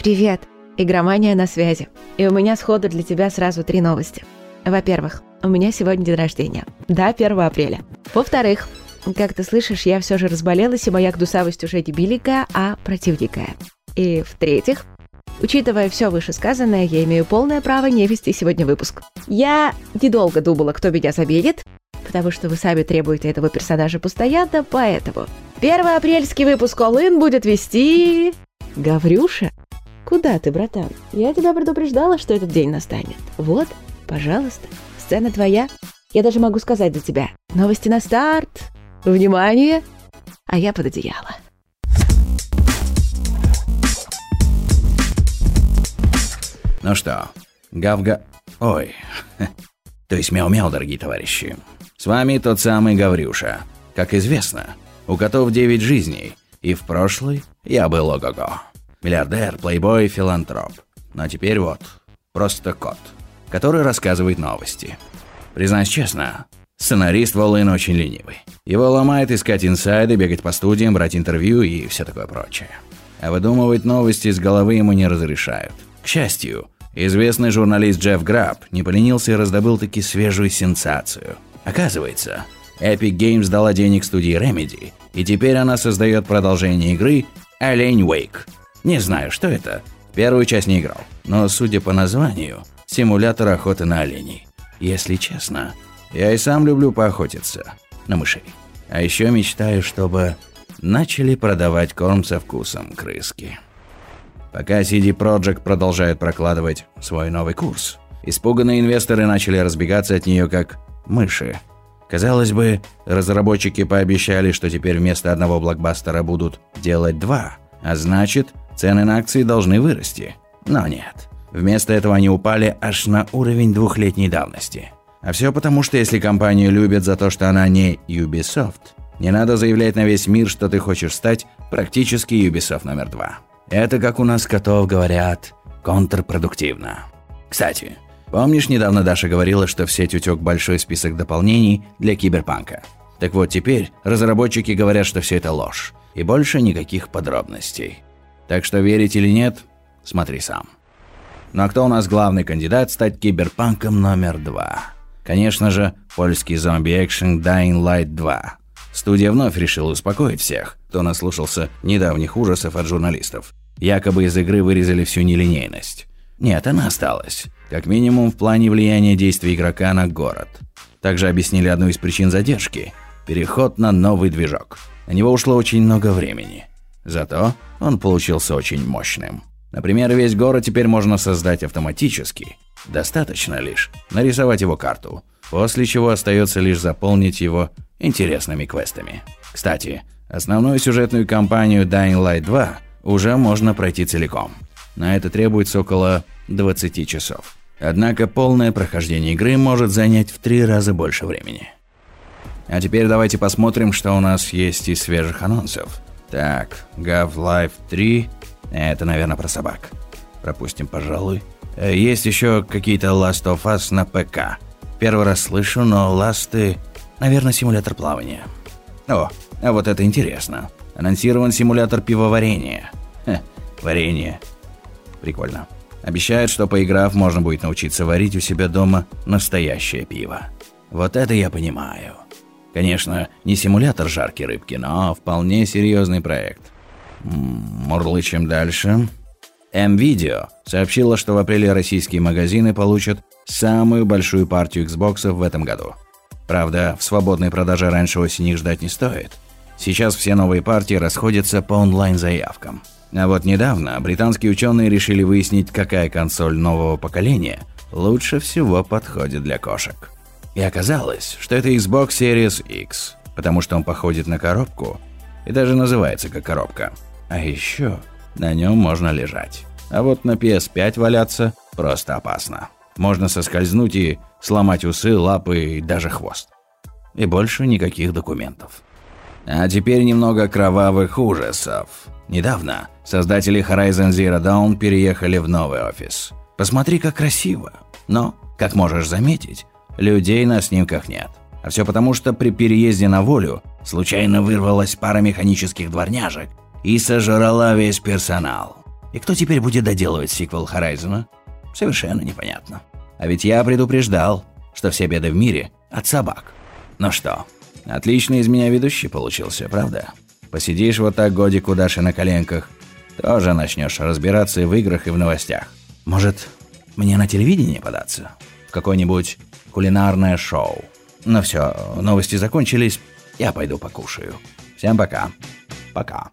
Привет! Игромания на связи. И у меня сходу для тебя сразу три новости. Во-первых, у меня сегодня день рождения. Да, 1 апреля. Во-вторых, как ты слышишь, я все же разболелась, и моя гдусавость уже не беленькая, а противненькая. И в-третьих, Учитывая все вышесказанное, я имею полное право не вести сегодня выпуск. Я недолго думала, кто меня заменит, потому что вы сами требуете этого персонажа постоянно, поэтому... Первый апрельский выпуск All будет вести... Гаврюша? Куда ты, братан? Я тебя предупреждала, что этот день настанет. Вот, пожалуйста, сцена твоя. Я даже могу сказать за тебя. Новости на старт. Внимание! А я под одеяло. Ну что, Гавга... Ой, то есть мяу-мяу, дорогие товарищи. С вами тот самый Гаврюша. Как известно, у котов 9 жизней, и в прошлый я был ого-го. Миллиардер, плейбой, филантроп. Но теперь вот, просто кот, который рассказывает новости. Признаюсь честно, сценарист Волын очень ленивый. Его ломает искать инсайды, бегать по студиям, брать интервью и все такое прочее. А выдумывать новости из головы ему не разрешают. К счастью, известный журналист Джефф Граб не поленился и раздобыл таки свежую сенсацию. Оказывается, Epic Games дала денег студии Remedy, и теперь она создает продолжение игры Олень Wake. Не знаю, что это. Первую часть не играл, но, судя по названию, симулятор охоты на оленей. Если честно, я и сам люблю поохотиться на мышей. А еще мечтаю, чтобы начали продавать корм со вкусом крыски. Пока CD Projekt продолжает прокладывать свой новый курс, испуганные инвесторы начали разбегаться от нее как мыши. Казалось бы, разработчики пообещали, что теперь вместо одного блокбастера будут делать два, а значит, цены на акции должны вырасти. Но нет. Вместо этого они упали аж на уровень двухлетней давности. А все потому, что если компанию любят за то, что она не Ubisoft, не надо заявлять на весь мир, что ты хочешь стать практически Ubisoft номер два. Это, как у нас котов говорят, контрпродуктивно. Кстати, помнишь, недавно Даша говорила, что в сеть утек большой список дополнений для киберпанка? Так вот теперь разработчики говорят, что все это ложь. И больше никаких подробностей. Так что верить или нет, смотри сам. Ну а кто у нас главный кандидат стать киберпанком номер два? Конечно же, польский зомби-экшен Dying Light 2. Студия вновь решила успокоить всех, кто наслушался недавних ужасов от журналистов. Якобы из игры вырезали всю нелинейность. Нет, она осталась. Как минимум в плане влияния действий игрока на город. Также объяснили одну из причин задержки – переход на новый движок. На него ушло очень много времени. Зато он получился очень мощным. Например, весь город теперь можно создать автоматически. Достаточно лишь нарисовать его карту, после чего остается лишь заполнить его интересными квестами. Кстати, основную сюжетную кампанию Dying Light 2 уже можно пройти целиком. На это требуется около 20 часов. Однако полное прохождение игры может занять в три раза больше времени. А теперь давайте посмотрим, что у нас есть из свежих анонсов. Так, Gav Life 3. Это, наверное, про собак. Пропустим, пожалуй. Э, есть еще какие-то Last of Us на ПК. Первый раз слышу, но ласты... Наверное, симулятор плавания. О, а вот это интересно. Анонсирован симулятор пивоварения. Хе, варенье. Прикольно. Обещают, что поиграв, можно будет научиться варить у себя дома настоящее пиво. Вот это я понимаю. Конечно, не симулятор жарки рыбки, но вполне серьезный проект. Мурлычем дальше. М-Видео сообщила, что в апреле российские магазины получат самую большую партию Xbox в этом году. Правда, в свободной продаже раньше осени ждать не стоит – Сейчас все новые партии расходятся по онлайн-заявкам. А вот недавно британские ученые решили выяснить, какая консоль нового поколения лучше всего подходит для кошек. И оказалось, что это Xbox Series X, потому что он походит на коробку и даже называется как коробка. А еще на нем можно лежать. А вот на PS5 валяться просто опасно. Можно соскользнуть и сломать усы, лапы и даже хвост. И больше никаких документов. А теперь немного кровавых ужасов. Недавно создатели Horizon Zero Dawn переехали в новый офис. Посмотри, как красиво. Но, как можешь заметить, людей на снимках нет. А все потому, что при переезде на волю случайно вырвалась пара механических дворняжек и сожрала весь персонал. И кто теперь будет доделывать сиквел Хорайзена? Совершенно непонятно. А ведь я предупреждал, что все беды в мире от собак. Ну что, отличный из меня ведущий получился, правда? Посидишь вот так годик у Даши на коленках, тоже начнешь разбираться и в играх, и в новостях. Может, мне на телевидение податься? В какое-нибудь кулинарное шоу? Ну все, новости закончились, я пойду покушаю. Всем пока. Пока.